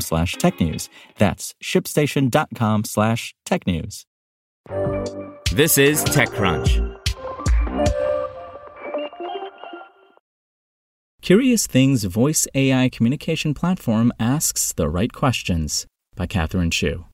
slash technews. That's shipstation.com slash technews. This is TechCrunch. Curious Things voice AI communication platform asks the right questions by Catherine Shu.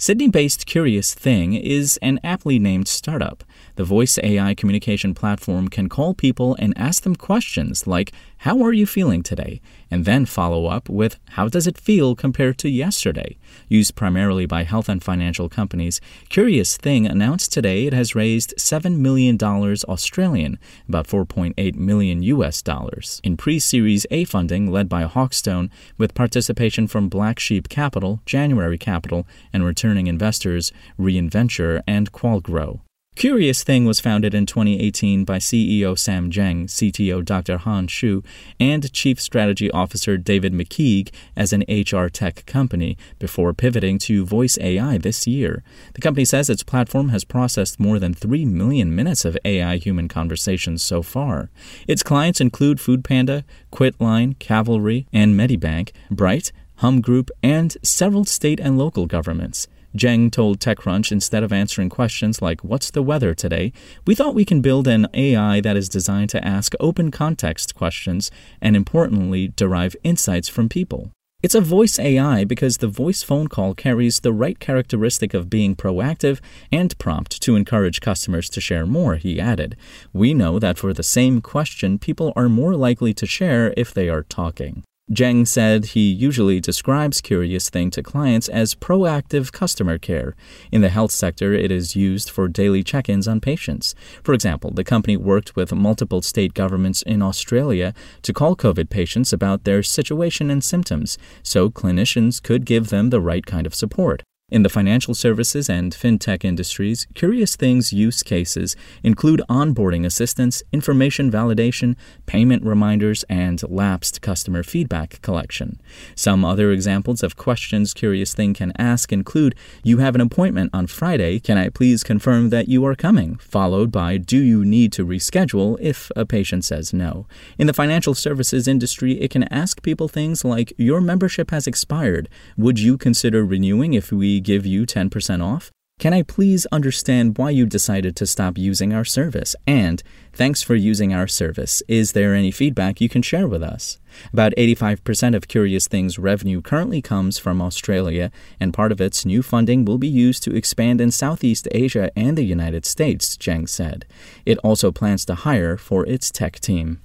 Sydney based Curious Thing is an aptly named startup. The voice AI communication platform can call people and ask them questions like, How are you feeling today? and then follow up with, How does it feel compared to yesterday? Used primarily by health and financial companies, Curious Thing announced today it has raised $7 million Australian, about 4.8 million US dollars, in pre Series A funding led by Hawkstone, with participation from Black Sheep Capital, January Capital, and returning investors Reinventure and Qualgro. Curious Thing was founded in 2018 by CEO Sam Zheng, CTO Dr. Han Shu, and Chief Strategy Officer David McKeague as an HR tech company before pivoting to voice AI this year. The company says its platform has processed more than 3 million minutes of AI human conversations so far. Its clients include Foodpanda, Quitline, Cavalry, and Medibank, Bright, Humm Group, and several state and local governments. Zheng told TechCrunch instead of answering questions like, What's the weather today? we thought we can build an AI that is designed to ask open context questions and, importantly, derive insights from people. It's a voice AI because the voice phone call carries the right characteristic of being proactive and prompt to encourage customers to share more, he added. We know that for the same question, people are more likely to share if they are talking. Zheng said he usually describes Curious Thing to clients as proactive customer care. In the health sector, it is used for daily check ins on patients. For example, the company worked with multiple state governments in Australia to call COVID patients about their situation and symptoms, so clinicians could give them the right kind of support. In the financial services and fintech industries, Curious Things use cases include onboarding assistance, information validation, payment reminders, and lapsed customer feedback collection. Some other examples of questions Curious Thing can ask include You have an appointment on Friday. Can I please confirm that you are coming? Followed by Do you need to reschedule if a patient says no. In the financial services industry, it can ask people things like Your membership has expired. Would you consider renewing if we give you 10% off? Can I please understand why you decided to stop using our service? And thanks for using our service. Is there any feedback you can share with us? About 85% of Curious Things revenue currently comes from Australia, and part of its new funding will be used to expand in Southeast Asia and the United States, Zheng said. It also plans to hire for its tech team.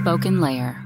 SpokenLayer.